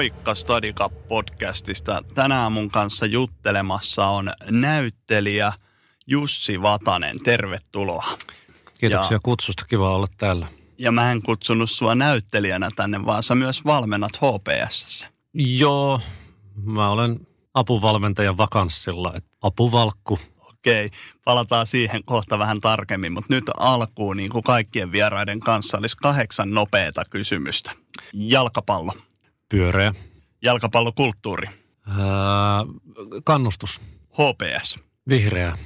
Moikka Stadika podcastista. Tänään mun kanssa juttelemassa on näyttelijä Jussi Vatanen. Tervetuloa. Kiitoksia ja, kutsusta. Kiva olla täällä. Ja mä en kutsunut sua näyttelijänä tänne, vaan sä myös valmennat HPS. Joo, mä olen apuvalmentajan vakanssilla. Apuvalkku. Okei, palataan siihen kohta vähän tarkemmin, mutta nyt alkuun niin kuin kaikkien vieraiden kanssa olisi kahdeksan nopeata kysymystä. Jalkapallo. Pyöreä. Jalkapallokulttuuri. Ää, kannustus. HPS. Vihreä.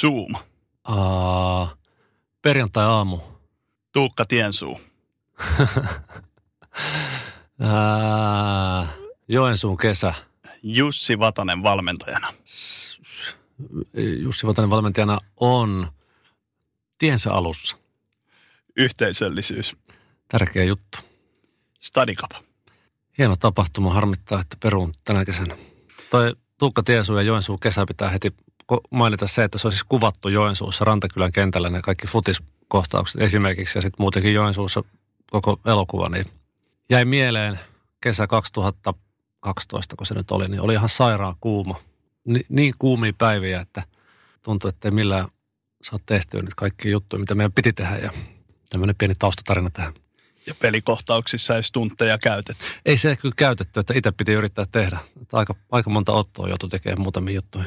Zoom. Ää, perjantai-aamu. Tuukka Tiensuu. Ää, Joensuun kesä. Jussi Vatanen valmentajana. Jussi Vatanen valmentajana on tiensä alussa. Yhteisöllisyys. Tärkeä juttu. Stadikapa. Hieno tapahtuma, harmittaa, että peruun tänä kesänä. Toi Tuukka Tiesu ja Joensuu kesä pitää heti mainita se, että se on siis kuvattu Joensuussa Rantakylän kentällä ne kaikki futiskohtaukset esimerkiksi ja sitten muutenkin Joensuussa koko elokuva, niin jäi mieleen kesä 2012, kun se nyt oli, niin oli ihan sairaan kuuma. Ni, niin kuumia päiviä, että tuntui, että ei millään saa tehtyä nyt kaikki juttuja, mitä meidän piti tehdä ja tämmöinen pieni taustatarina tähän ja pelikohtauksissa ei tunteja käytetty. Ei se kyllä käytetty, että itse piti yrittää tehdä. Aika, aika monta ottoa joutui tekemään muutamia juttuja.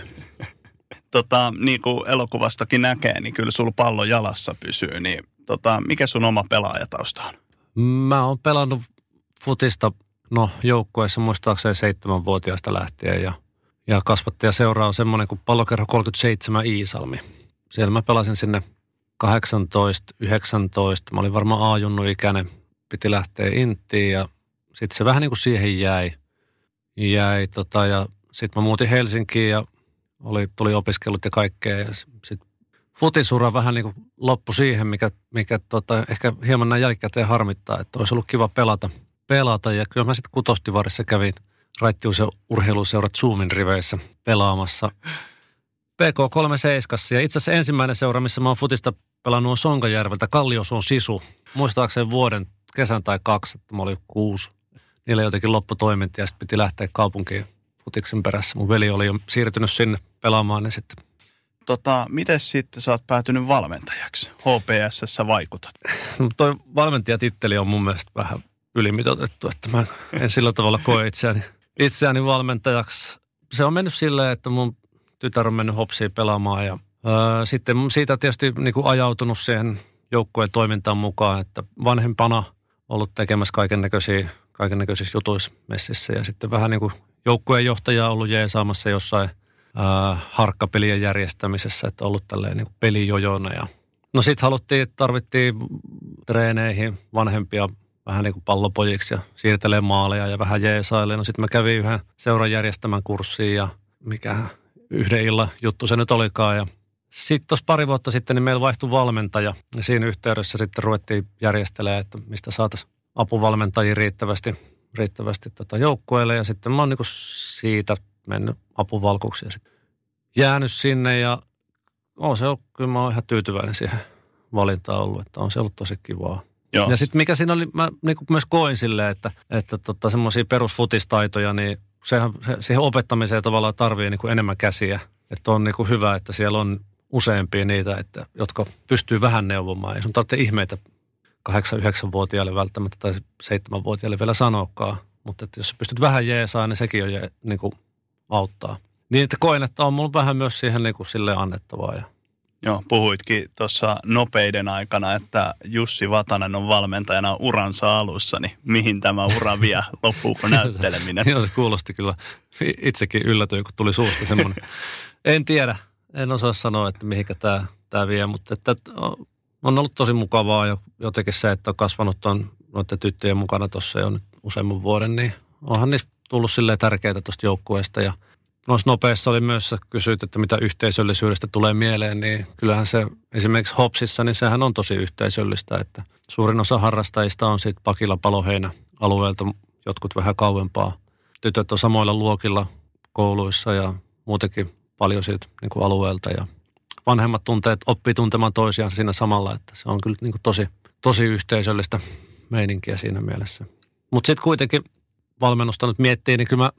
tota, niin kuin elokuvastakin näkee, niin kyllä sulla pallo jalassa pysyy. Niin tota, mikä sun oma pelaajatausta on? Mä oon pelannut futista no, joukkueessa muistaakseni seitsemänvuotiaasta lähtien ja, ja kasvattaja seuraa on semmoinen kuin pallokerho 37 Iisalmi. Siellä mä pelasin sinne 18, 19, mä olin varmaan aajunnu ikäinen piti lähteä Intiin ja sitten se vähän niin kuin siihen jäi. jäi tota, ja sitten mä muutin Helsinkiin ja oli, tuli opiskelut ja kaikkea. Ja sitten futisura vähän niin kuin loppui siihen, mikä, mikä tota, ehkä hieman näin jälkikäteen harmittaa, että olisi ollut kiva pelata. pelata. Ja kyllä mä sitten kutostivarissa kävin raittius- urheiluseurat Zoomin riveissä pelaamassa. PK37 ja itse asiassa ensimmäinen seura, missä mä oon futista pelannut on Sonkajärveltä, Kalliosuun Sisu. Muistaakseni vuoden kesän tai kaksi, että mä olin kuusi. Niillä jotenkin lopputoiminta ja sitten piti lähteä kaupunkiin futiksen perässä. Mun veli oli jo siirtynyt sinne pelaamaan, niin sitten Tota, miten sitten sä oot päätynyt valmentajaksi? HPSssä vaikutat. No, toi valmentajatitteli on mun mielestä vähän ylimitoitettu, että mä en sillä tavalla koe itseäni, itseäni valmentajaksi. Se on mennyt silleen, että mun tytär on mennyt hopsiin pelaamaan ja öö, sitten siitä tietysti niin kuin ajautunut siihen joukkueen toimintaan mukaan, että vanhempana – ollut tekemässä kaiken näköisissä jutuissa messissä ja sitten vähän niin kuin joukkueen johtaja ollut jeesaamassa jossain ää, harkkapelien järjestämisessä, että ollut tälleen niin pelijojona ja No sitten haluttiin, että tarvittiin treeneihin vanhempia vähän niin kuin pallopojiksi ja siirtelee maaleja ja vähän jeesaille. No sitten mä kävin yhden seuran järjestämän kurssiin ja mikä yhden illan juttu se nyt olikaan. Ja sitten tuossa pari vuotta sitten niin meillä vaihtui valmentaja ja siinä yhteydessä sitten ruvettiin järjestelemään, että mistä saataisiin apuvalmentajia riittävästi, riittävästi tota joukkueelle ja sitten mä oon niin siitä mennyt apuvalkuksi ja sitten jäänyt sinne ja on se, kyllä mä oon ihan tyytyväinen siihen valintaan ollut, että on se ollut tosi kivaa. Joo. Ja sitten mikä siinä oli, mä niin myös koin silleen, että, että tota, semmoisia perusfutistaitoja, niin sehän, se, siihen opettamiseen tavallaan tarvii niin kuin enemmän käsiä. Että on niin kuin hyvä, että siellä on useampia niitä, että, jotka pystyy vähän neuvomaan. Ei sun tarvitse ihmeitä 8-9-vuotiaille välttämättä tai 7-vuotiaille vielä sanoakaan. Mutta että jos pystyt vähän jeesaa, niin sekin on je, niin kuin auttaa. Niin, että koen, että on mulla vähän myös siihen niin kuin sille annettavaa. Ja. Joo, puhuitkin tuossa nopeiden aikana, että Jussi Vatanen on valmentajana uransa alussa, niin mihin tämä ura vie? Loppuuko näytteleminen? Joo, se kuulosti kyllä. Itsekin yllätyin, kun tuli suusta semmoinen. en tiedä en osaa sanoa, että mihinkä tämä, tämä vie, mutta että on ollut tosi mukavaa ja jotenkin se, että on kasvanut tuon noiden tyttöjen mukana tuossa jo nyt useamman vuoden, niin onhan niistä tullut silleen tärkeitä tuosta joukkueesta. Ja noissa nopeissa oli myös, kysyit, että mitä yhteisöllisyydestä tulee mieleen, niin kyllähän se esimerkiksi Hopsissa, niin sehän on tosi yhteisöllistä, että suurin osa harrastajista on sitten Pakila Paloheinä alueelta, jotkut vähän kauempaa. Tytöt on samoilla luokilla kouluissa ja muutenkin paljon siitä niin kuin alueelta ja vanhemmat tunteet oppii tuntemaan toisiaan siinä samalla, että se on kyllä niin kuin tosi, tosi yhteisöllistä meininkiä siinä mielessä. Mutta sitten kuitenkin valmennusta nyt miettii, niin kyllä mä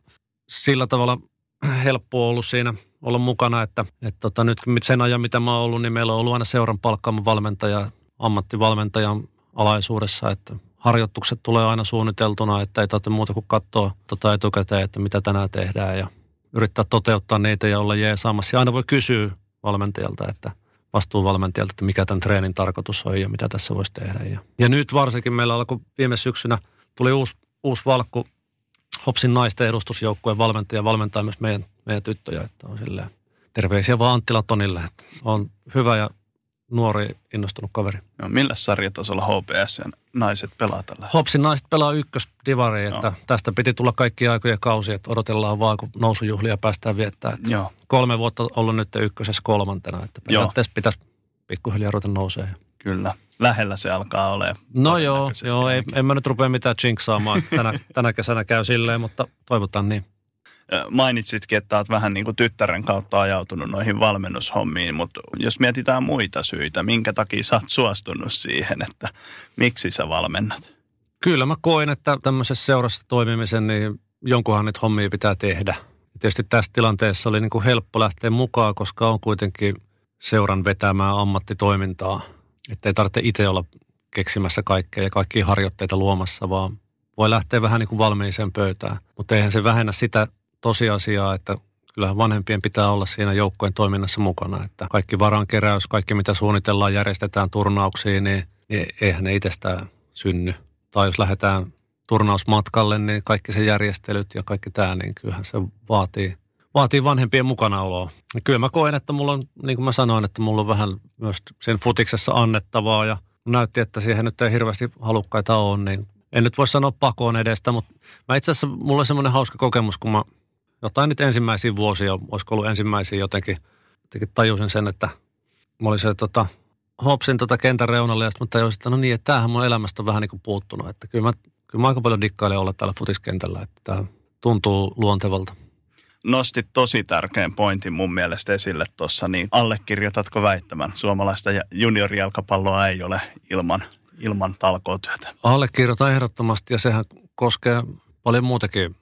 sillä tavalla helppo ollut siinä olla mukana, että, että tota, nyt sen ajan, mitä mä oon ollut, niin meillä on ollut aina seuran palkkaama valmentaja, ammattivalmentajan alaisuudessa, että harjoitukset tulee aina suunniteltuna, että ei tarvitse muuta kuin katsoa tota etukäteen, että mitä tänään tehdään ja yrittää toteuttaa niitä ja olla jeesaamassa. Ja aina voi kysyä valmentajalta, että vastuuvalmentajalta, että mikä tämän treenin tarkoitus on ja mitä tässä voisi tehdä. Ja, ja nyt varsinkin meillä alkoi viime syksynä, tuli uusi, uusi valkku Hopsin naisten edustusjoukkueen valmentaja valmentaa myös meidän, meidän tyttöjä, että on silleen terveisiä vaan Anttila Tonille, että on hyvä ja nuori innostunut kaveri. No, millä sarjatasolla HPS ja naiset pelaa tällä? Hopsin naiset pelaa ykkösdivari, että no. tästä piti tulla kaikki aikojen kausi, että odotellaan vaan, kun nousujuhlia päästään viettää. Että Joo. Kolme vuotta ollut nyt ykkösessä kolmantena, että periaatteessa pitäisi pikkuhiljaa ruveta nousee. Kyllä, lähellä se alkaa olemaan. No joo, joo ei, en mä nyt rupea mitään jinksaamaan. Tänä, tänä kesänä käy silleen, mutta toivotaan niin mainitsitkin, että olet vähän niin kuin tyttären kautta ajautunut noihin valmennushommiin, mutta jos mietitään muita syitä, minkä takia sä oot suostunut siihen, että miksi sä valmennat? Kyllä mä koin, että tämmöisessä seurassa toimimisen, niin jonkunhan niitä hommia pitää tehdä. Tietysti tässä tilanteessa oli niin kuin helppo lähteä mukaan, koska on kuitenkin seuran vetämää ammattitoimintaa. Että ei tarvitse itse olla keksimässä kaikkea ja kaikkia harjoitteita luomassa, vaan voi lähteä vähän niin kuin valmiiseen pöytään. Mutta eihän se vähennä sitä tosiasiaa, että kyllähän vanhempien pitää olla siinä joukkojen toiminnassa mukana. Että kaikki varankeräys, kaikki mitä suunnitellaan, järjestetään turnauksiin, niin, niin eihän ne itsestään synny. Tai jos lähdetään turnausmatkalle, niin kaikki se järjestelyt ja kaikki tämä, niin kyllähän se vaatii, vaatii vanhempien mukanaoloa. Ja kyllä mä koen, että mulla on, niin kuin mä sanoin, että mulla on vähän myös sen futiksessa annettavaa ja näytti, että siihen nyt ei hirveästi halukkaita ole, niin en nyt voi sanoa pakoon edestä, mutta mä itse asiassa, mulla on semmoinen hauska kokemus, kun mä jotain nyt ensimmäisiä vuosia, olisiko ollut ensimmäisiä jotenkin, jotenkin tajusin sen, että mä olin se tota, Hopsin tota kentän reunalla ja sitten mä tajusin, että no niin, että tämähän mun elämästä on vähän niin kuin puuttunut. Että kyllä mä, kyllä mä aika paljon dikkailen olla täällä futiskentällä, että tämä tuntuu luontevalta. Nostit tosi tärkeän pointin mun mielestä esille tuossa, niin allekirjoitatko väittämän? Suomalaista juniorijalkapalloa ei ole ilman, ilman talkootyötä. Allekirjoitan ehdottomasti ja sehän koskee paljon muutakin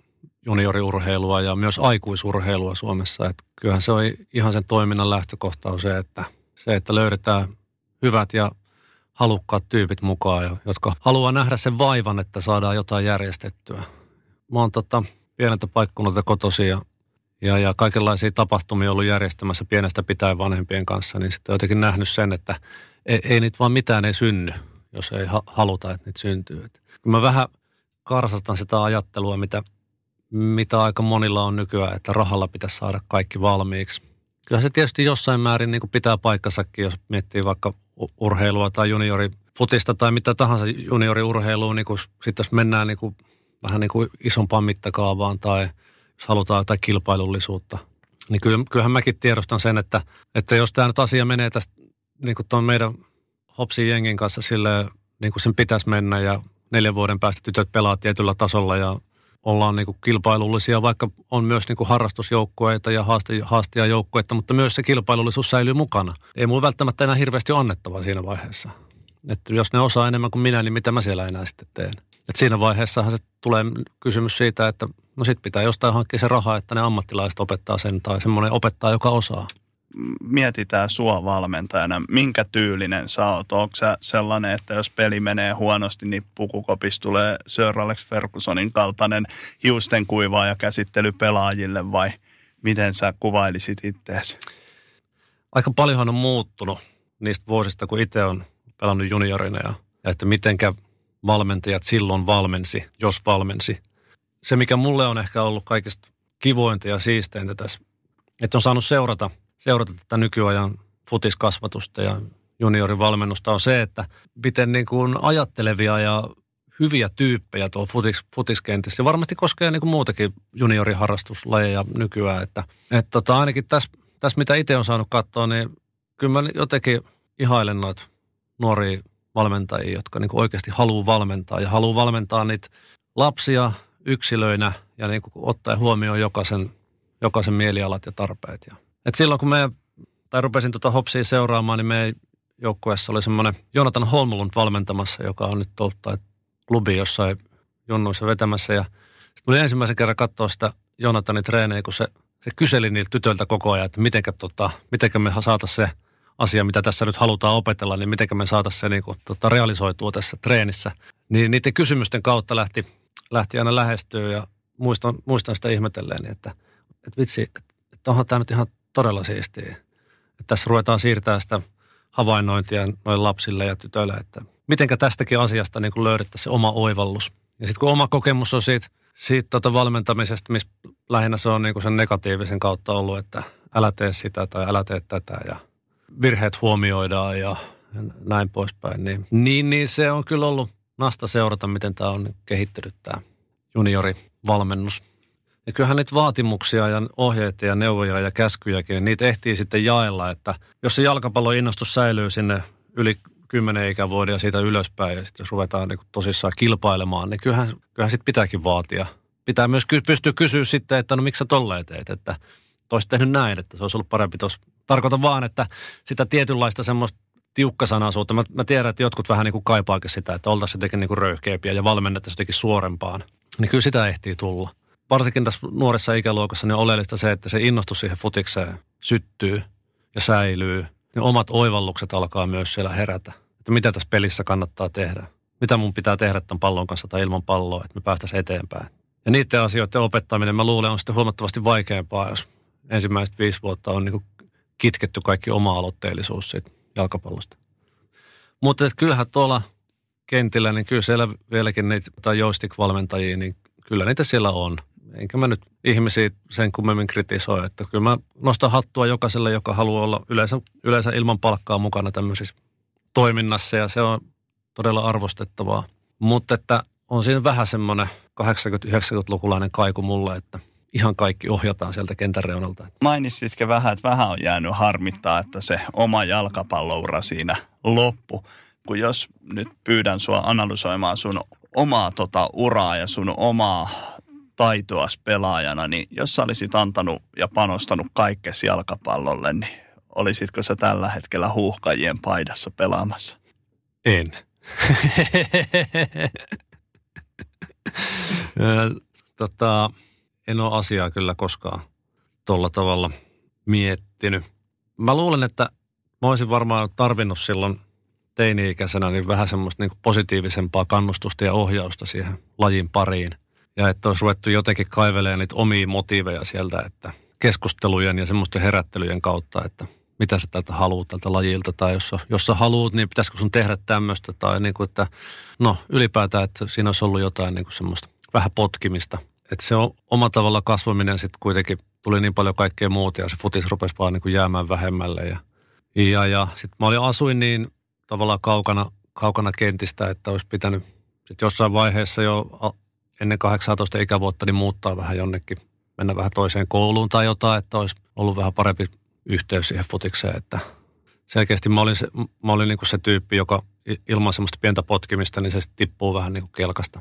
junioriurheilua ja myös aikuisurheilua Suomessa. Että kyllähän se on ihan sen toiminnan lähtökohta on se, että, se, että löydetään hyvät ja halukkaat tyypit mukaan, jotka haluaa nähdä sen vaivan, että saadaan jotain järjestettyä. Mä oon tota, pieneltä paikkunnalta kotosi ja, ja, ja kaikenlaisia tapahtumia ollut järjestämässä pienestä pitäen vanhempien kanssa, niin sitten jotenkin nähnyt sen, että ei, ei niitä vaan mitään ei synny, jos ei ha, haluta, että niitä syntyy. Et mä vähän karsastan sitä ajattelua, mitä mitä aika monilla on nykyään, että rahalla pitäisi saada kaikki valmiiksi. Kyllä se tietysti jossain määrin niin pitää paikkasakin, jos miettii vaikka urheilua tai juniorifutista tai mitä tahansa junioriurheilua, niin sitten jos mennään niin kuin, vähän niin kuin isompaan mittakaavaan tai jos halutaan jotain kilpailullisuutta, niin kyllähän mäkin tiedostan sen, että, että jos tämä nyt asia menee tästä niin kuin tuon meidän Hopsin jengin kanssa sille niin kuin sen pitäisi mennä ja neljän vuoden päästä tytöt pelaa tietyllä tasolla ja ollaan niin kuin kilpailullisia, vaikka on myös niin kuin harrastusjoukkueita ja haastajajoukkueita, mutta myös se kilpailullisuus säilyy mukana. Ei mulla välttämättä enää hirveästi ole annettavaa siinä vaiheessa. Että jos ne osaa enemmän kuin minä, niin mitä mä siellä enää sitten teen. Et siinä vaiheessahan se tulee kysymys siitä, että no sit pitää jostain hankkia se raha, että ne ammattilaiset opettaa sen tai semmoinen opettaa, joka osaa mietitään sua valmentajana, minkä tyylinen sä oot? Onko sä sellainen, että jos peli menee huonosti, niin pukukopis tulee Sir Alex Fergusonin kaltainen hiusten kuivaa ja käsittely pelaajille vai miten sä kuvailisit itseäsi? Aika paljonhan on muuttunut niistä vuosista, kun itse on pelannut juniorina ja, ja että mitenkä valmentajat silloin valmensi, jos valmensi. Se, mikä mulle on ehkä ollut kaikista kivointa ja siisteintä tässä, että on saanut seurata – seurata tätä nykyajan futiskasvatusta ja juniorivalmennusta on se, että miten niin kuin ajattelevia ja hyviä tyyppejä tuolla futis, futiskentissä. Varmasti koskee niin kuin muutakin junioriharrastuslajeja nykyään. Että, että tota, ainakin tässä, tässä, mitä itse on saanut katsoa, niin kyllä mä jotenkin ihailen noita nuoria valmentajia, jotka niin kuin oikeasti haluaa valmentaa ja haluaa valmentaa niitä lapsia yksilöinä ja niin kuin ottaa huomioon jokaisen, jokaisen mielialat ja tarpeet. Ja, et silloin kun me, tai rupesin tuota Hopsia seuraamaan, niin meidän joukkueessa oli semmoinen Jonathan Holmlund valmentamassa, joka on nyt tuolta klubi jossain junnuissa vetämässä. Ja sitten tuli ensimmäisen kerran katsoa sitä Jonathanin treenejä, kun se, se kyseli niiltä tytöiltä koko ajan, että mitenkä, tota, mitenkä me saataisiin se asia, mitä tässä nyt halutaan opetella, niin mitenkä me saataisiin se niin kuin, tota, realisoitua tässä treenissä. Niin niiden kysymysten kautta lähti, lähti aina lähestyä ja muistan, muistan sitä ihmetelleen, että, että vitsi, että onhan tämä nyt ihan todella siistiä. Tässä ruvetaan siirtää sitä havainnointia noille lapsille ja tytöille, että mitenkä tästäkin asiasta niin löydettäisiin se oma oivallus. Ja sitten kun oma kokemus on siitä, siitä tota valmentamisesta, missä lähinnä se on niin sen negatiivisen kautta ollut, että älä tee sitä tai älä tee tätä ja virheet huomioidaan ja näin poispäin. Niin, niin, niin se on kyllä ollut nasta seurata, miten tämä on kehittynyt tämä juniorivalmennus. Ja kyllähän niitä vaatimuksia ja ohjeita ja neuvoja ja käskyjäkin, niin niitä ehtii sitten jaella, että jos se jalkapalloinnostus säilyy sinne yli kymmenen ikävuoden ja siitä ylöspäin, ja sitten jos ruvetaan niin tosissaan kilpailemaan, niin kyllähän, kyllähän sitten pitääkin vaatia. Pitää myös ky- pystyä kysyä sitten, että no miksi sä tolleen teet, että toisit tehnyt näin, että se olisi ollut parempi tuossa. Tarkoitan vaan, että sitä tietynlaista semmoista tiukkasanaisuutta. Mä, mä tiedän, että jotkut vähän niin kuin kaipaakin sitä, että oltaisiin jotenkin niin kuin röyhkeämpiä ja valmennettaisiin jotenkin suorempaan. Niin kyllä sitä ehtii tulla varsinkin tässä nuoressa ikäluokassa niin oleellista se, että se innostus siihen futikseen syttyy ja säilyy. Ne omat oivallukset alkaa myös siellä herätä. Että mitä tässä pelissä kannattaa tehdä. Mitä mun pitää tehdä tämän pallon kanssa tai ilman palloa, että me päästäisiin eteenpäin. Ja niiden asioiden opettaminen, mä luulen, on sitten huomattavasti vaikeampaa, jos ensimmäiset viisi vuotta on niin kitketty kaikki oma-aloitteellisuus siitä jalkapallosta. Mutta kyllähän tuolla kentillä, niin kyllä siellä vieläkin niitä joystick-valmentajia, niin kyllä niitä siellä on enkä mä nyt ihmisiä sen kummemmin kritisoi. Että kyllä mä nostan hattua jokaiselle, joka haluaa olla yleensä, yleensä ilman palkkaa mukana tämmöisissä toiminnassa ja se on todella arvostettavaa. Mutta että on siinä vähän semmoinen 80-90-lukulainen kaiku mulle, että ihan kaikki ohjataan sieltä kentän reunalta. Mainitsitko vähän, että vähän on jäänyt harmittaa, että se oma jalkapalloura siinä loppu. Kun jos nyt pyydän sua analysoimaan sun omaa tota uraa ja sun omaa taitoas pelaajana, niin jos sä olisit antanut ja panostanut kaikkes jalkapallolle, niin olisitko sä tällä hetkellä huuhkajien paidassa pelaamassa? En. tota, en ole asiaa kyllä koskaan tuolla tavalla miettinyt. Mä luulen, että mä olisin varmaan tarvinnut silloin teini-ikäisenä niin vähän semmoista niin positiivisempaa kannustusta ja ohjausta siihen lajin pariin – ja että olisi ruvettu jotenkin kaivelemaan niitä omia motiiveja sieltä, että keskustelujen ja semmoisten herättelyjen kautta, että mitä sä tältä haluat tältä lajilta, tai jos, jos sä haluat, niin pitäisikö sun tehdä tämmöistä, tai niin kuin, että no ylipäätään, että siinä olisi ollut jotain niin kuin semmoista vähän potkimista. Että se on oma tavalla kasvaminen sitten kuitenkin tuli niin paljon kaikkea muuta, ja se futis rupesi vaan niin kuin jäämään vähemmälle. Ja, ja, ja sitten mä olin asuin niin tavallaan kaukana, kaukana kentistä, että olisi pitänyt sitten jossain vaiheessa jo ennen 18 ikävuotta niin muuttaa vähän jonnekin, mennä vähän toiseen kouluun tai jotain, että olisi ollut vähän parempi yhteys siihen futikseen, että selkeästi mä olin se, mä olin niin kuin se tyyppi, joka ilman semmoista pientä potkimista, niin se tippuu vähän niin kuin kelkasta.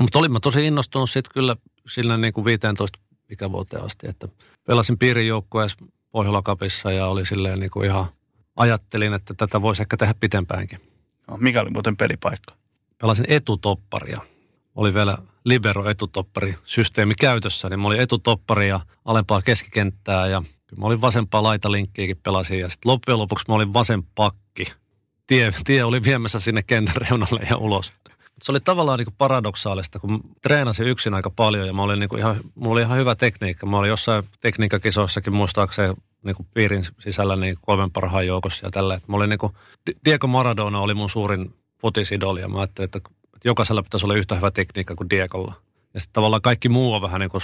Mutta olin mä tosi innostunut sitten kyllä sillä niin kuin 15 ikävuoteen asti, että pelasin piirijoukkueessa Pohjola-Kapissa ja oli silleen niin kuin ihan, ajattelin, että tätä voisi ehkä tehdä pitempäänkin. No, mikä oli muuten pelipaikka? Pelasin etutopparia. Oli vielä libero etutoppari systeemi käytössä, niin mä olin etutoppari ja alempaa keskikenttää ja kyllä mä olin vasempaa laitalinkkiäkin pelasin ja sitten loppujen lopuksi mä olin vasen pakki. Tie, tie oli viemässä sinne kentän reunalle ja ulos. Se oli tavallaan niin paradoksaalista, kun treenasin yksin aika paljon ja mä olin niin ihan, mulla oli ihan hyvä tekniikka. Mä olin jossain tekniikkakisoissakin muistaakseni niin kuin piirin sisällä niin kolmen parhaan joukossa ja tällä. Mä olin niin kuin, Diego Maradona oli mun suurin futisidoli ja mä ajattelin, että jokaisella pitäisi olla yhtä hyvä tekniikka kuin Diegolla. Ja sitten tavallaan kaikki muu on vähän niin kuin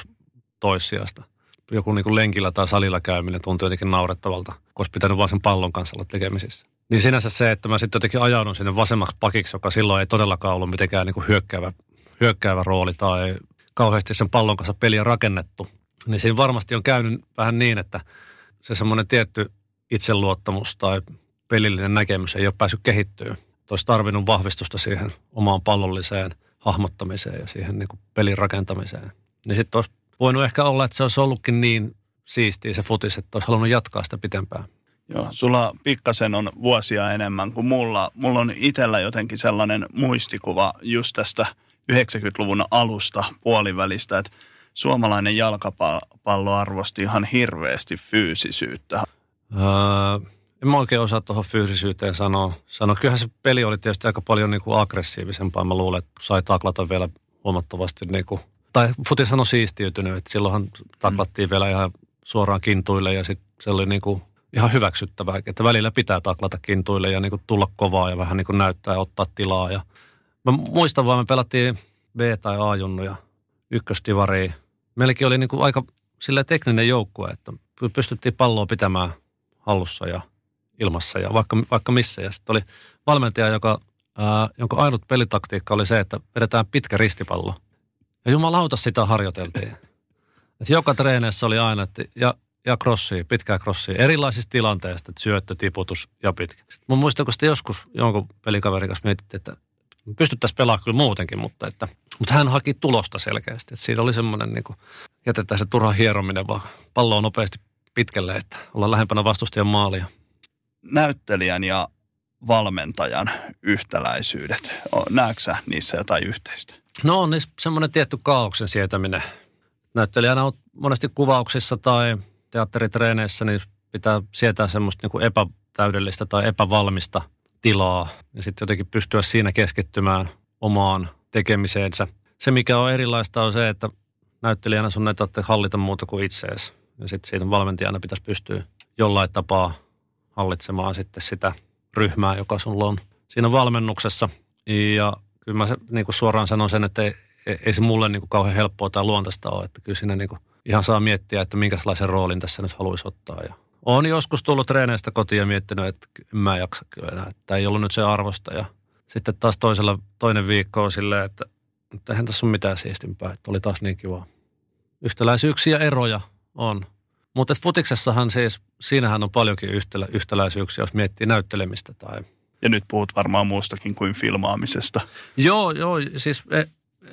toissijasta. Joku niin kuin lenkillä tai salilla käyminen tuntuu jotenkin naurettavalta, koska pitänyt vaan sen pallon kanssa olla tekemisissä. Niin sinänsä se, että mä sitten jotenkin ajaudun sinne vasemmaksi pakiksi, joka silloin ei todellakaan ollut mitenkään niin kuin hyökkäävä, hyökkäävä rooli tai kauheasti sen pallon kanssa peliä rakennettu. Niin siinä varmasti on käynyt vähän niin, että se semmoinen tietty itseluottamus tai pelillinen näkemys ei ole päässyt kehittyä. Olisi tarvinnut vahvistusta siihen omaan pallolliseen hahmottamiseen ja siihen niin kuin pelin rakentamiseen. Niin sitten olisi voinut ehkä olla, että se olisi ollutkin niin siistiä se futis, että olisi halunnut jatkaa sitä pitempään. Joo, sulla pikkasen on vuosia enemmän kuin mulla. Mulla on itsellä jotenkin sellainen muistikuva just tästä 90-luvun alusta puolivälistä, että suomalainen jalkapallo arvosti ihan hirveästi fyysisyyttä. Öö, en mä oikein osaa tuohon fyysisyyteen sanoa. Sano, kyllähän se peli oli tietysti aika paljon niin kuin aggressiivisempaa. Mä luulen, että sai taklata vielä huomattavasti niin kuin, tai futishan on siistiytynyt, että silloinhan taklattiin mm. vielä ihan suoraan kintuille ja sitten se oli niin kuin ihan hyväksyttävää, että välillä pitää taklata kintuille ja niin kuin tulla kovaa ja vähän niin kuin näyttää ja ottaa tilaa. Ja mä muistan vaan, me pelattiin B- tai A-junnuja ykköstivariin. Meilläkin oli niin kuin aika sillä tekninen joukkue, että pystyttiin palloa pitämään hallussa ja ilmassa ja vaikka, vaikka missä. Ja sitten oli valmentaja, joka, ää, jonka ainut pelitaktiikka oli se, että vedetään pitkä ristipallo. Ja jumalauta sitä harjoiteltiin. Et joka treeneissä oli aina, että ja, ja crossia, pitkää crossia, erilaisista tilanteista, että syöttö, tiputus ja pitkä. Mä muistan, kun joskus jonkun pelikaverin kanssa mietittiin, että pystyttäisiin pelaamaan kyllä muutenkin, mutta, että, mutta hän haki tulosta selkeästi. Että siitä oli semmoinen, niin jätetään se turha hierominen, vaan pallo on nopeasti pitkälle, että ollaan lähempänä vastustajan maalia. Näyttelijän ja valmentajan yhtäläisyydet, näetkö sä niissä jotain yhteistä? No on niissä semmoinen tietty kaauksen sietäminen. Näyttelijänä on monesti kuvauksissa tai teatteritreeneissä, niin pitää sietää semmoista niin kuin epätäydellistä tai epävalmista tilaa ja sitten jotenkin pystyä siinä keskittymään omaan tekemiseensä. Se, mikä on erilaista, on se, että näyttelijänä sun ei tarvitse hallita muuta kuin itseesi. Ja sitten siinä valmentajana pitäisi pystyä jollain tapaa hallitsemaan sitten sitä ryhmää, joka sulla on siinä valmennuksessa. Ja kyllä mä niin kuin suoraan sanon sen, että ei, ei se mulle niin kuin kauhean helppoa tai luontaista ole. Että kyllä siinä niin kuin ihan saa miettiä, että minkälaisen roolin tässä nyt haluaisi ottaa. Ja olen joskus tullut treeneistä kotiin ja miettinyt, että en mä jaksa kyllä enää. Että ei ollut nyt se arvosta. Ja sitten taas toisella, toinen viikko on silleen, että, että eihän tässä ole mitään siistimpää. Että oli taas niin kiva. Yhtäläisyyksiä eroja on. Mutta futiksessahan siis, siinähän on paljonkin yhtälä, yhtäläisyyksiä, jos miettii näyttelemistä tai... Ja nyt puhut varmaan muustakin kuin filmaamisesta. Joo, joo, siis e,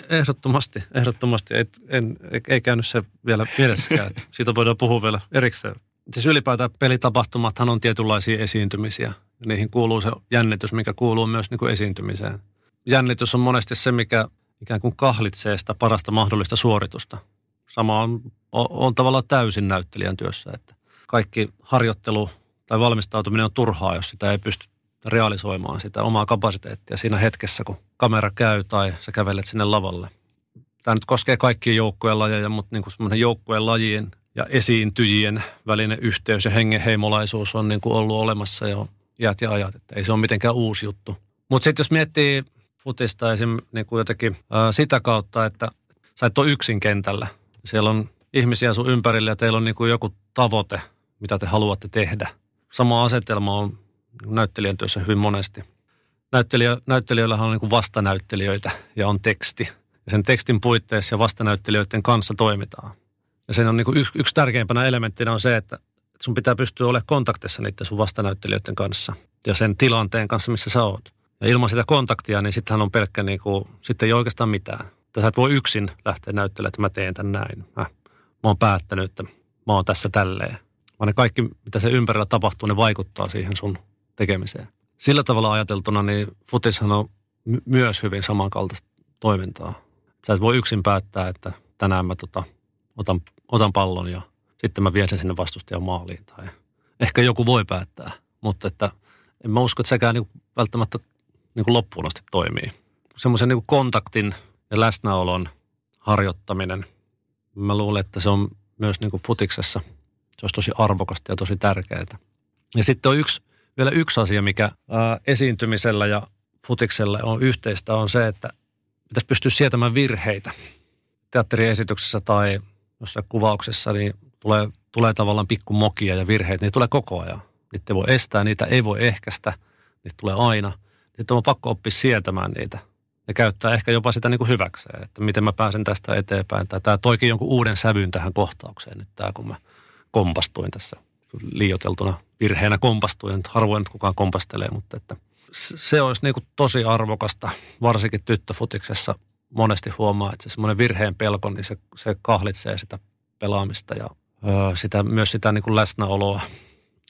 ehdottomasti, ehdottomasti. Ei, en, ei käynyt se vielä mielessäkään, että siitä voidaan puhua vielä erikseen. Siis ylipäätään pelitapahtumathan on tietynlaisia esiintymisiä. Niihin kuuluu se jännitys, mikä kuuluu myös niin kuin esiintymiseen. Jännitys on monesti se, mikä ikään kuin kahlitsee sitä parasta mahdollista suoritusta. Sama on, on, tavallaan täysin näyttelijän työssä, että kaikki harjoittelu tai valmistautuminen on turhaa, jos sitä ei pysty realisoimaan sitä omaa kapasiteettia siinä hetkessä, kun kamera käy tai sä kävelet sinne lavalle. Tämä nyt koskee kaikkia joukkueen lajeja, mutta niin kuin semmoinen joukkueen lajien ja esiintyjien välinen yhteys ja hengenheimolaisuus on niin kuin ollut olemassa jo iät ja ajat, että ei se ole mitenkään uusi juttu. Mutta sitten jos miettii futista esim. Niin kuin jotenkin ää, sitä kautta, että sä et ole yksin kentällä. Siellä on ihmisiä sun ympärillä ja teillä on niin kuin joku tavoite, mitä te haluatte tehdä. Sama asetelma on näyttelijän työssä hyvin monesti. Näyttelijä, näyttelijöillähän on niin kuin vastanäyttelijöitä ja on teksti. Ja sen tekstin puitteissa ja vastanäyttelijöiden kanssa toimitaan. Ja sen on niin kuin yksi, yksi tärkeimpänä elementtinä on se, että sun pitää pystyä olemaan kontaktissa niiden sun vastanäyttelijöiden kanssa ja sen tilanteen kanssa, missä sä oot. Ja ilman sitä kontaktia, niin sittenhän on pelkkä, niin kuin, sitten ei oikeastaan mitään. Että sä et voi yksin lähteä näyttelemään, että mä teen tämän näin. Mä, mä oon päättänyt, että mä oon tässä tälleen. Vaan ne kaikki, mitä se ympärillä tapahtuu, ne vaikuttaa siihen sun tekemiseen. Sillä tavalla ajateltuna, niin futishan on my- myös hyvin samankaltaista toimintaa. Sä et voi yksin päättää, että tänään mä tota, otan, otan pallon ja sitten mä vien sen sinne vastustajan maaliin. Tai ehkä joku voi päättää, mutta että en mä usko, että sekään niin välttämättä niin loppuun asti toimii. Semmoisen niin kontaktin ja läsnäolon harjoittaminen, mä luulen, että se on myös niin futiksessa, se olisi tosi arvokasta ja tosi tärkeää. Ja sitten on yksi, vielä yksi asia, mikä ää, esiintymisellä ja futiksella on yhteistä, on se, että pitäisi pystyä sietämään virheitä teatteriesityksessä tai jossain kuvauksessa, niin tulee, tulee tavallaan pikkumokia ja virheitä, niin tulee koko ajan. niitä ei voi estää, niitä ei voi ehkäistä, niitä tulee aina. Sitten on pakko oppia sietämään niitä ja käyttää ehkä jopa sitä niin kuin hyväkseen, että miten mä pääsen tästä eteenpäin. Tai tämä toikin jonkun uuden sävyn tähän kohtaukseen nyt tämä, kun mä kompastuin tässä liioteltuna virheenä kompastuin. Nyt harvoin nyt kukaan kompastelee, mutta että se olisi niin kuin tosi arvokasta, varsinkin tyttöfutiksessa monesti huomaa, että se semmoinen virheen pelko, niin se, se kahlitsee sitä pelaamista ja öö, sitä, myös sitä niin kuin läsnäoloa.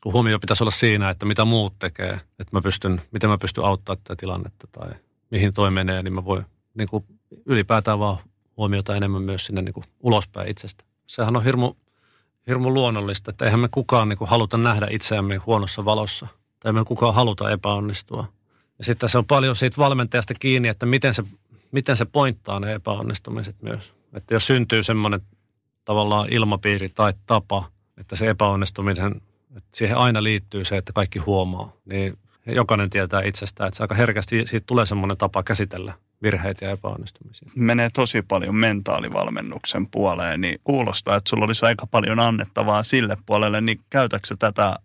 Kun huomio pitäisi olla siinä, että mitä muut tekee, että mä pystyn, miten mä pystyn auttamaan tätä tilannetta tai mihin toi menee, niin mä voin niin kuin ylipäätään vaan huomiota enemmän myös sinne niin kuin ulospäin itsestä. Sehän on hirmu, hirmu luonnollista, että eihän me kukaan niin kuin haluta nähdä itseämme huonossa valossa. Tai me kukaan haluta epäonnistua. Ja sitten se on paljon siitä valmentajasta kiinni, että miten se, miten se pointtaa ne epäonnistumiset myös. Että jos syntyy semmoinen tavallaan ilmapiiri tai tapa, että se epäonnistumisen, että siihen aina liittyy se, että kaikki huomaa, niin jokainen tietää itsestään, että se aika herkästi siitä tulee semmoinen tapa käsitellä virheitä ja epäonnistumisia. Menee tosi paljon mentaalivalmennuksen puoleen, niin kuulostaa, että sulla olisi aika paljon annettavaa sille puolelle, niin käytätkö tätä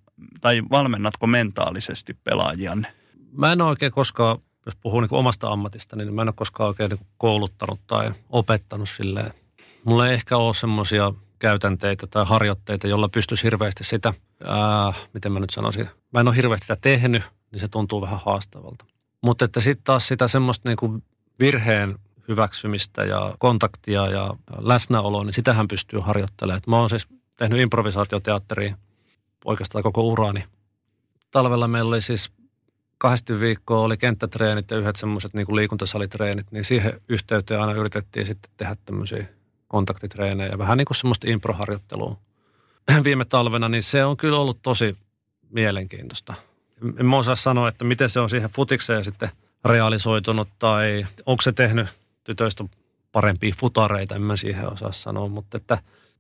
tai valmennatko mentaalisesti pelaajianne? Mä en oikein koskaan, jos puhuu niin omasta ammatista, niin mä en ole koskaan oikein niin kouluttanut tai opettanut silleen. Mulla ei ehkä ole semmoisia käytänteitä tai harjoitteita, jolla pystyisi hirveästi sitä, ää, miten mä nyt sanoisin, mä en ole hirveästi sitä tehnyt, niin se tuntuu vähän haastavalta. Mutta että sitten taas sitä semmoista niin kuin virheen hyväksymistä ja kontaktia ja läsnäoloa, niin sitähän pystyy harjoittelemaan. Et mä oon siis tehnyt improvisaatioteatteria oikeastaan koko urani. Talvella meillä oli siis kahdesti viikkoa oli kenttätreenit ja yhdet semmoiset niin liikuntasalitreenit, niin siihen yhteyteen aina yritettiin sitten tehdä tämmöisiä kontaktitreenejä, vähän niin kuin semmoista improharjoittelua. Viime talvena, niin se on kyllä ollut tosi mielenkiintoista. En mä osaa sanoa, että miten se on siihen futikseen sitten realisoitunut tai onko se tehnyt tytöistä parempia futareita, en mä siihen osaa sanoa, mutta, että,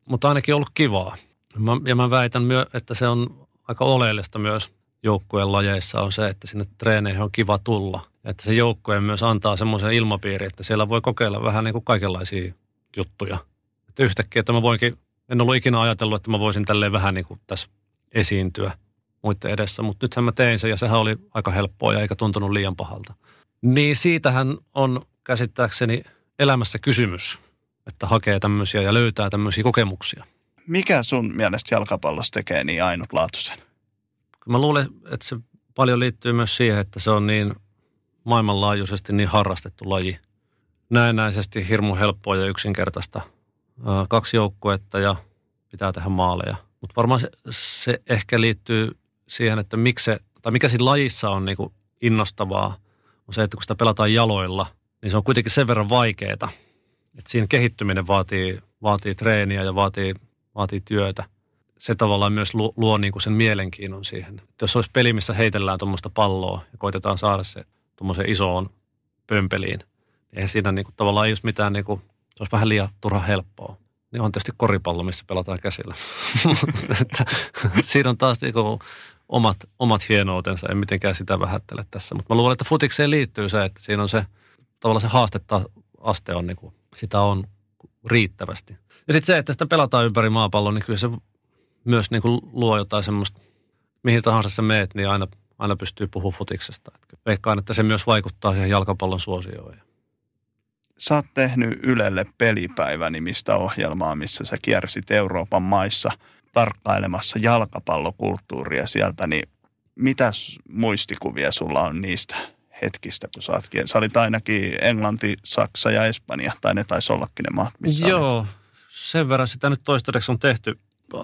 mutta ainakin ollut kivaa. Mä, ja mä väitän myös, että se on aika oleellista myös joukkueen lajeissa on se, että sinne treeneihin on kiva tulla. Että se joukkue myös antaa semmoisen ilmapiiri, että siellä voi kokeilla vähän niin kuin kaikenlaisia juttuja. Että yhtäkkiä, että mä voinkin, en ollut ikinä ajatellut, että mä voisin tälleen vähän niin kuin tässä esiintyä muiden edessä, mutta nythän mä tein sen ja sehän oli aika helppoa ja eikä tuntunut liian pahalta. Niin siitähän on käsittääkseni elämässä kysymys, että hakee tämmöisiä ja löytää tämmöisiä kokemuksia. Mikä sun mielestä jalkapallossa tekee niin ainutlaatuisen? Mä luulen, että se paljon liittyy myös siihen, että se on niin maailmanlaajuisesti niin harrastettu laji. Näennäisesti hirmu helppoa ja yksinkertaista. Kaksi joukkuetta ja pitää tehdä maaleja. Mutta varmaan se, se, ehkä liittyy siihen, että miksi se, tai mikä siinä lajissa on niinku innostavaa, on se, että kun sitä pelataan jaloilla, niin se on kuitenkin sen verran vaikeaa, että siinä kehittyminen vaatii, vaatii treeniä ja vaatii, vaatii työtä – se tavallaan myös luo, luo niin kuin sen mielenkiinnon siihen. Että jos olisi peli, missä heitellään tuommoista palloa ja koitetaan saada se tuommoiseen isoon pömpeliin, niin eihän siinä niin kuin, tavallaan ei olisi mitään, niin kuin, se olisi vähän liian turha helppoa. Niin on tietysti koripallo, missä pelataan käsillä. siinä on taas niin kuin, omat, omat hienoutensa, en mitenkään sitä vähättele tässä. Mutta mä luulen, että futikseen liittyy se, että siinä on se, tavallaan se haastetta aste on, niin kuin, sitä on riittävästi. Ja sitten se, että sitä pelataan ympäri maapallon, niin kyllä se myös niin kuin luo jotain semmoista, mihin tahansa sä meet, niin aina, aina pystyy puhumaan futiksesta. Veikkaan, että se myös vaikuttaa siihen jalkapallon suosioon. Sä oot tehnyt Ylelle pelipäivä-nimistä ohjelmaa, missä sä kiersit Euroopan maissa tarkkailemassa jalkapallokulttuuria sieltä, niin mitä muistikuvia sulla on niistä hetkistä, kun sä, oot, sä olit ainakin Englanti, Saksa ja Espanja, tai ne taisi ollakin ne maat, missä Joo, olit. sen verran sitä nyt toistaiseksi on tehty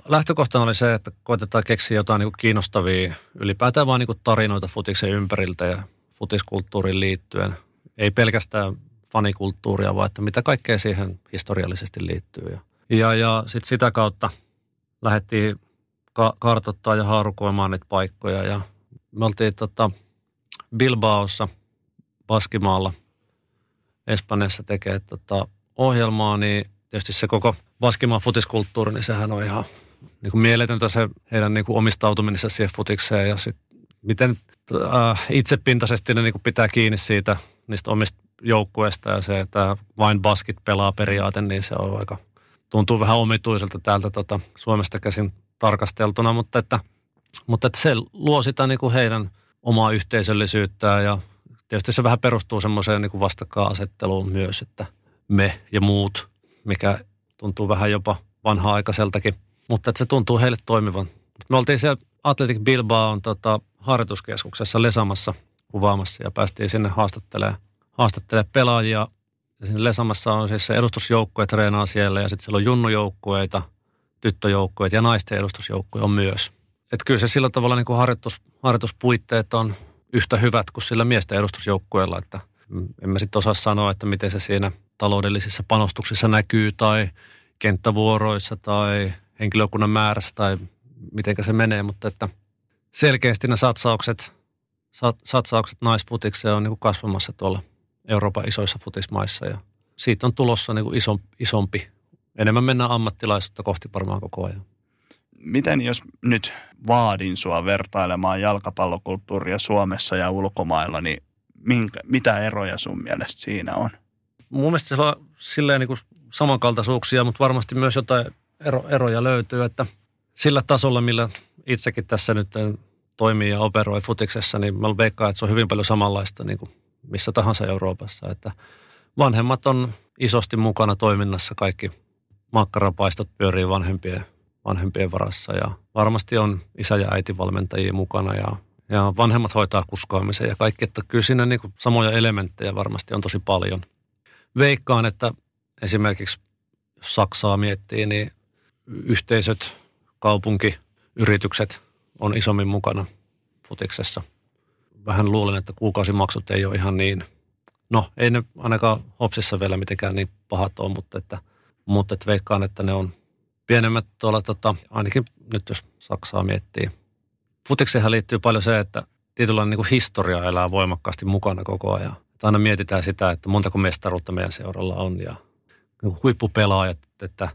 lähtökohtana oli se, että koitetaan keksiä jotain niin kiinnostavia, ylipäätään vaan niin tarinoita futiksen ympäriltä ja futiskulttuuriin liittyen. Ei pelkästään fanikulttuuria, vaan että mitä kaikkea siihen historiallisesti liittyy. Ja, ja, ja sitten sitä kautta lähdettiin ka- kartoittaa ja haarukoimaan niitä paikkoja. Ja me oltiin tota Bilbaossa, Baskimaalla, Espanjassa tekee tota ohjelmaa, niin tietysti se koko Baskimaan futiskulttuuri, niin sehän on ihan niin kuin mieletöntä se heidän niin kuin omistautumisessa siihen futikseen ja sit miten äh, itsepintaisesti ne niin kuin pitää kiinni siitä niistä omista joukkueista ja se, että vain baskit pelaa periaate, niin se on aika, tuntuu vähän omituiselta täältä tota, Suomesta käsin tarkasteltuna, mutta että Mutta että se luo sitä niin kuin heidän omaa yhteisöllisyyttään ja tietysti se vähän perustuu semmoiseen niin vastakkainasetteluun myös, että me ja muut, mikä tuntuu vähän jopa vanha-aikaiseltakin, mutta että se tuntuu heille toimivan. Me oltiin siellä Atletic Bilbao tota, harjoituskeskuksessa Lesamassa kuvaamassa ja päästiin sinne haastattelemaan, haastattelemaan pelaajia. Lesamassa on siis se edustusjoukkue treenaa siellä ja sitten siellä on junnujoukkueita, tyttöjoukkueita ja naisten edustusjoukkueita on myös. Että kyllä se sillä tavalla niin kuin harjoitus, harjoituspuitteet on yhtä hyvät kuin sillä miesten edustusjoukkueella, että en mä sitten osaa sanoa, että miten se siinä taloudellisissa panostuksissa näkyy tai kenttävuoroissa tai henkilökunnan määrässä tai miten se menee, mutta että selkeästi ne satsaukset, satsaukset naisfutikseen on niin kasvamassa tuolla Euroopan isoissa futismaissa ja siitä on tulossa niin kuin isompi. Enemmän mennään ammattilaisuutta kohti varmaan koko ajan miten jos nyt vaadin sua vertailemaan jalkapallokulttuuria Suomessa ja ulkomailla, niin minkä, mitä eroja sun mielestä siinä on? Mun mielestä se on silleen niin kuin samankaltaisuuksia, mutta varmasti myös jotain ero, eroja löytyy, että sillä tasolla, millä itsekin tässä nyt toimii ja operoi futiksessa, niin mä veikkaan, että se on hyvin paljon samanlaista niin kuin missä tahansa Euroopassa, että vanhemmat on isosti mukana toiminnassa, kaikki makkarapaistot pyörii vanhempien vanhempien varassa ja varmasti on isä- ja äitivalmentajia mukana ja, ja vanhemmat hoitaa kuskaamisen ja kaikki, että kyllä siinä niin samoja elementtejä varmasti on tosi paljon. Veikkaan, että esimerkiksi Saksaa miettii, niin yhteisöt, kaupunki, yritykset on isommin mukana futiksessa. Vähän luulen, että kuukausimaksut ei ole ihan niin, no ei ne ainakaan Hopsissa vielä mitenkään niin pahat ole, mutta että, mutta että veikkaan, että ne on pienemmät tuolla, tota, ainakin nyt jos Saksaa miettii. Futikseenhan liittyy paljon se, että tietynlainen niin kuin historia elää voimakkaasti mukana koko ajan. Että aina mietitään sitä, että montako mestaruutta meidän seuralla on ja niin huippupelaajat, että,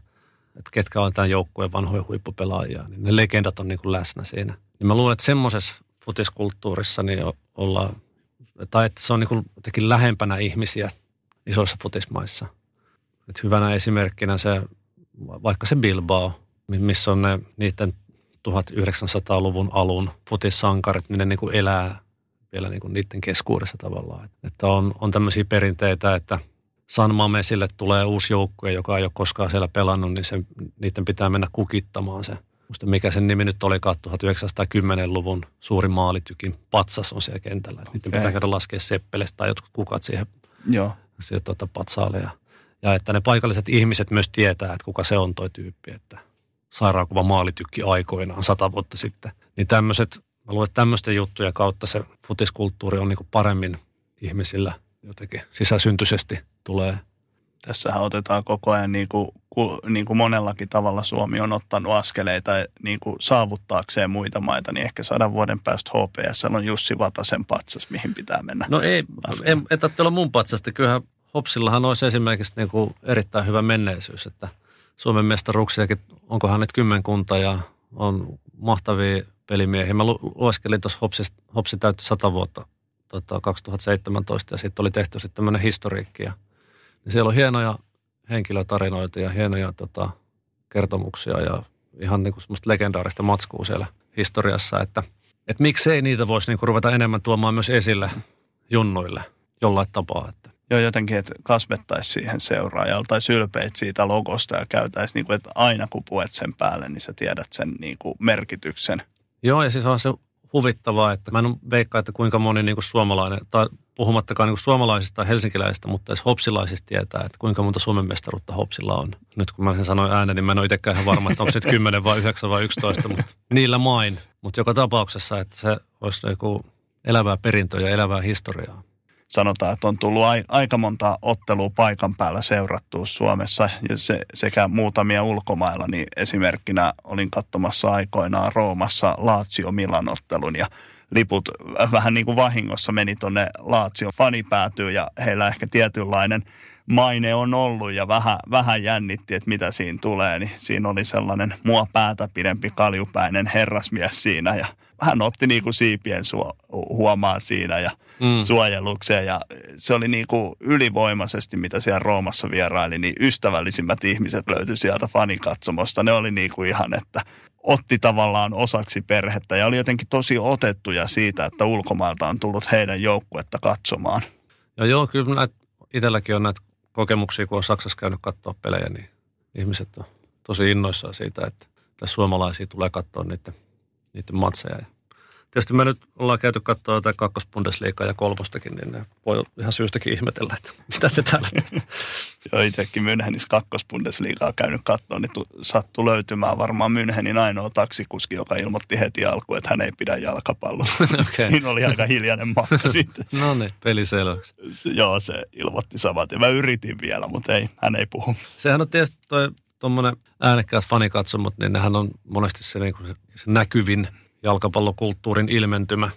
että ketkä on tämän joukkueen vanhoja huippupelaajia, niin ne legendat on niin kuin läsnä siinä. Niin mä luulen, että semmoisessa futiskulttuurissa niin ollaan, tai että se on niin kuin jotenkin lähempänä ihmisiä isoissa futismaissa. Että hyvänä esimerkkinä se vaikka se Bilbao, missä on ne niiden 1900-luvun alun futissankarit, niin ne niin kuin elää vielä niin kuin niiden keskuudessa tavallaan. Että on, on tämmöisiä perinteitä, että San Mamesille tulee uusi joukkue, joka ei ole koskaan siellä pelannut, niin se, niiden pitää mennä kukittamaan se. Musta mikä sen nimi nyt oli 1910-luvun suuri maalitykin patsas on siellä kentällä. Okay. Niiden pitää käydä laskea seppelestä tai jotkut kukat siihen, Joo. siihen tuota, patsaalle ja ja että ne paikalliset ihmiset myös tietää, että kuka se on toi tyyppi, että sairaankuva maalitykki aikoinaan sata vuotta sitten. Niin tämmöiset, mä luulen, että tämmöisten juttuja kautta se futiskulttuuri on niin paremmin ihmisillä jotenkin sisäsyntyisesti tulee. Tässähän otetaan koko ajan niin kuin, niin kuin monellakin tavalla Suomi on ottanut askeleita niin kuin saavuttaakseen muita maita, niin ehkä sadan vuoden päästä HPS on Jussi Vatasen patsas, mihin pitää mennä. No ei, ei, ei tarvitse olla mun patsasta. Kyllähän Hopsillahan olisi esimerkiksi niin kuin erittäin hyvä menneisyys, että Suomen mestaruuksiakin, onkohan nyt kymmenkunta ja on mahtavia pelimiehiä. Mä lueskelin tuossa Hopsi, Hopsi täytti 100 vuotta tota, 2017 ja sitten oli tehty sitten tämmöinen historiikki. Ja, niin siellä on hienoja henkilötarinoita ja hienoja tota, kertomuksia ja ihan niin kuin semmoista legendaarista matskua siellä historiassa, että, että miksei niitä voisi niin kuin ruveta enemmän tuomaan myös esille junnuille jollain tapaa. Että jo jotenkin, että kasvettaisiin siihen seuraajalla tai sylpeit siitä logosta ja käytäisiin, niin kuin, että aina kun puet sen päälle, niin sä tiedät sen niin kuin merkityksen. Joo, ja siis on se huvittavaa, että mä en veikkaa, että kuinka moni niin kuin suomalainen, tai puhumattakaan niin kuin suomalaisista tai helsinkiläisistä, mutta edes hopsilaisista tietää, että kuinka monta Suomen mestaruutta hopsilla on. Nyt kun mä sen sanoin ääneen, niin mä en ole itsekään ihan varma, että onko se 10 vai 9 vai 11, mutta niillä main. Mutta joka tapauksessa, että se olisi joku elävää perintöä ja elävää historiaa sanotaan, että on tullut aika monta ottelua paikan päällä seurattua Suomessa ja se, sekä muutamia ulkomailla, niin esimerkkinä olin katsomassa aikoinaan Roomassa Lazio Milan ottelun ja liput vähän niin kuin vahingossa meni tuonne Lazio. Fanipäätyy ja heillä ehkä tietynlainen maine on ollut ja vähän, vähän jännitti, että mitä siinä tulee, niin siinä oli sellainen mua päätä pidempi kaljupäinen herrasmies siinä ja hän otti niin kuin siipien suo, huomaa siinä ja mm. suojelukseen ja se oli niin kuin ylivoimaisesti, mitä siellä Roomassa vieraili, niin ystävällisimmät ihmiset löytyi sieltä fanikatsomosta. Ne oli niin kuin ihan, että otti tavallaan osaksi perhettä ja oli jotenkin tosi otettuja siitä, että ulkomailta on tullut heidän joukkuetta katsomaan. Ja joo, kyllä näitä, itselläkin on näitä kokemuksia, kun on Saksassa käynyt katsoa pelejä, niin ihmiset on tosi innoissaan siitä, että tässä suomalaisia tulee katsoa niiden, niiden matseja. Ja tietysti me nyt ollaan käyty katsoa jotain kakkosbundesliigaa ja kolmostakin, niin ne voi ihan syystäkin ihmetellä, että mitä te täällä Joo, itsekin Münchenissä kakkosbundesliigaa käynyt katsoa, niin sattui löytymään varmaan Münchenin ainoa taksikuski, joka ilmoitti heti alkuun, että hän ei pidä jalkapalloa. okay. Siinä oli aika hiljainen matka sitten. no niin, peli selväksi. Joo, se ilmoitti samat. Ja mä yritin vielä, mutta ei, hän ei puhu. Sehän on tietysti toi tuommoinen äänekkäät fanikatsomut, niin nehän on monesti se, niin se, se näkyvin – jalkapallokulttuurin ilmentymä.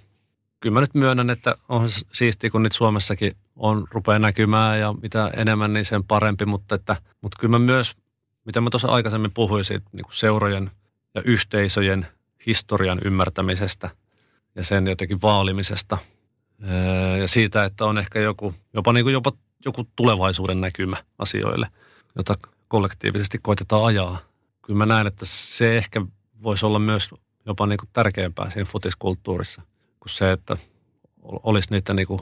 Kyllä mä nyt myönnän, että on siistiä, kun nyt Suomessakin on, rupeaa näkymään ja mitä enemmän, niin sen parempi, mutta, että, mutta kyllä mä myös, mitä mä tuossa aikaisemmin puhuin siitä niin kuin seurojen ja yhteisöjen historian ymmärtämisestä ja sen jotenkin vaalimisesta ja siitä, että on ehkä joku, jopa, niin kuin jopa joku tulevaisuuden näkymä asioille, jota kollektiivisesti koitetaan ajaa. Kyllä mä näen, että se ehkä voisi olla myös jopa niin kuin tärkeämpää siinä futiskulttuurissa kuin se, että olisi niitä niin kuin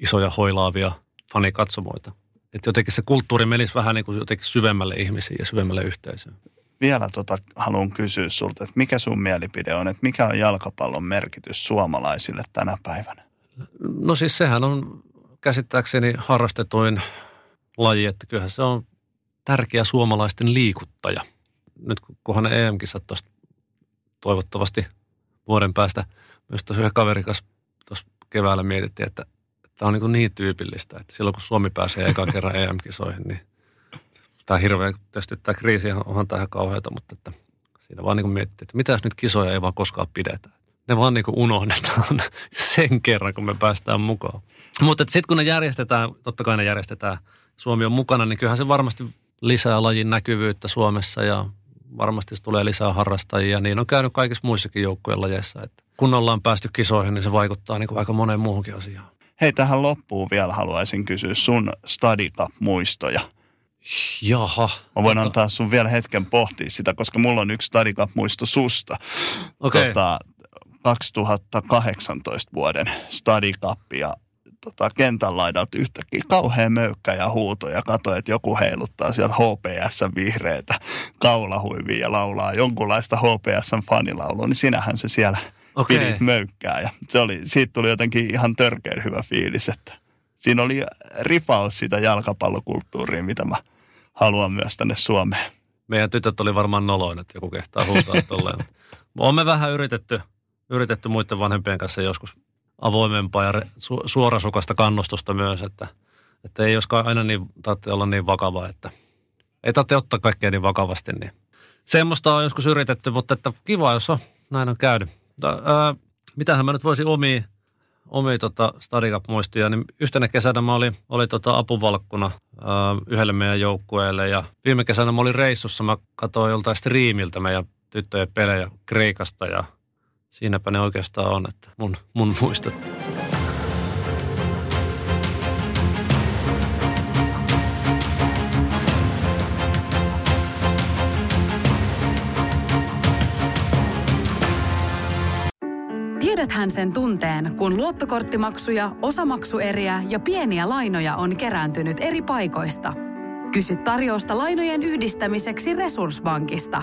isoja hoilaavia fanikatsomoita. Että jotenkin se kulttuuri menisi vähän niin kuin jotenkin syvemmälle ihmisiin ja syvemmälle yhteisöön. Vielä tota haluan kysyä sulta, että mikä sun mielipide on, että mikä on jalkapallon merkitys suomalaisille tänä päivänä? No siis sehän on käsittääkseni harrastetuin laji, että kyllähän se on tärkeä suomalaisten liikuttaja. Nyt kunhan ne EM-kisat tuosta toivottavasti vuoden päästä myös tuossa yhden kaverin kanssa tuossa keväällä mietittiin, että tämä on niin, niin tyypillistä, että silloin kun Suomi pääsee ekan kerran EM-kisoihin, niin tämä hirveä, tietysti tämä kriisi onhan tämä ihan kauheata, mutta että siinä vaan niin mietittiin, että mitä jos nyt kisoja ei vaan koskaan pidetä. Ne vaan niin unohdetaan sen kerran, kun me päästään mukaan. Mutta sitten kun ne järjestetään, totta kai ne järjestetään, Suomi on mukana, niin kyllähän se varmasti lisää lajin näkyvyyttä Suomessa ja varmasti se tulee lisää harrastajia. Niin on käynyt kaikissa muissakin joukkojen lajeissa. Että kun ollaan päästy kisoihin, niin se vaikuttaa niin kuin aika moneen muuhunkin asiaan. Hei, tähän loppuun vielä haluaisin kysyä sun Stadika-muistoja. Jaha. Mä voin antaa sun vielä hetken pohtia sitä, koska mulla on yksi Stadika-muisto susta. Okay. Tota, 2018 vuoden Stadikappi ja tota, kentän laidalta yhtäkkiä kauhean möykkä ja huuto ja katsoin, että joku heiluttaa sieltä HPS-vihreitä kaulahuivia ja laulaa jonkunlaista HPS-fanilaulua, niin sinähän se siellä okay. pidit möykkää. Ja se oli, siitä tuli jotenkin ihan törkeän hyvä fiilis, että siinä oli rifaus sitä jalkapallokulttuuria, mitä mä haluan myös tänne Suomeen. Meidän tytöt oli varmaan noloin, että joku kehtaa huutaa tolleen. Olemme vähän yritetty, yritetty muiden vanhempien kanssa joskus avoimempaa ja su- suorasukasta kannustusta myös, että, että ei joskaan aina niin tarvitse olla niin vakava, että ei tarvitse ottaa kaikkea niin vakavasti. Niin. Semmoista on joskus yritetty, mutta että kiva, jos on, näin on käynyt. ää, mitähän mä nyt voisin omia, omia tota Stadicap-muistia, niin yhtenä kesänä mä olin, olin tota apuvalkkuna ää, yhdelle meidän joukkueelle ja viime kesänä mä olin reissussa, mä katsoin joltain striimiltä meidän tyttöjen pelejä Kreikasta ja siinäpä ne oikeastaan on, että mun, mun muistot. Tiedäthän sen tunteen, kun luottokorttimaksuja, osamaksueriä ja pieniä lainoja on kerääntynyt eri paikoista. Kysy tarjousta lainojen yhdistämiseksi Resurssbankista.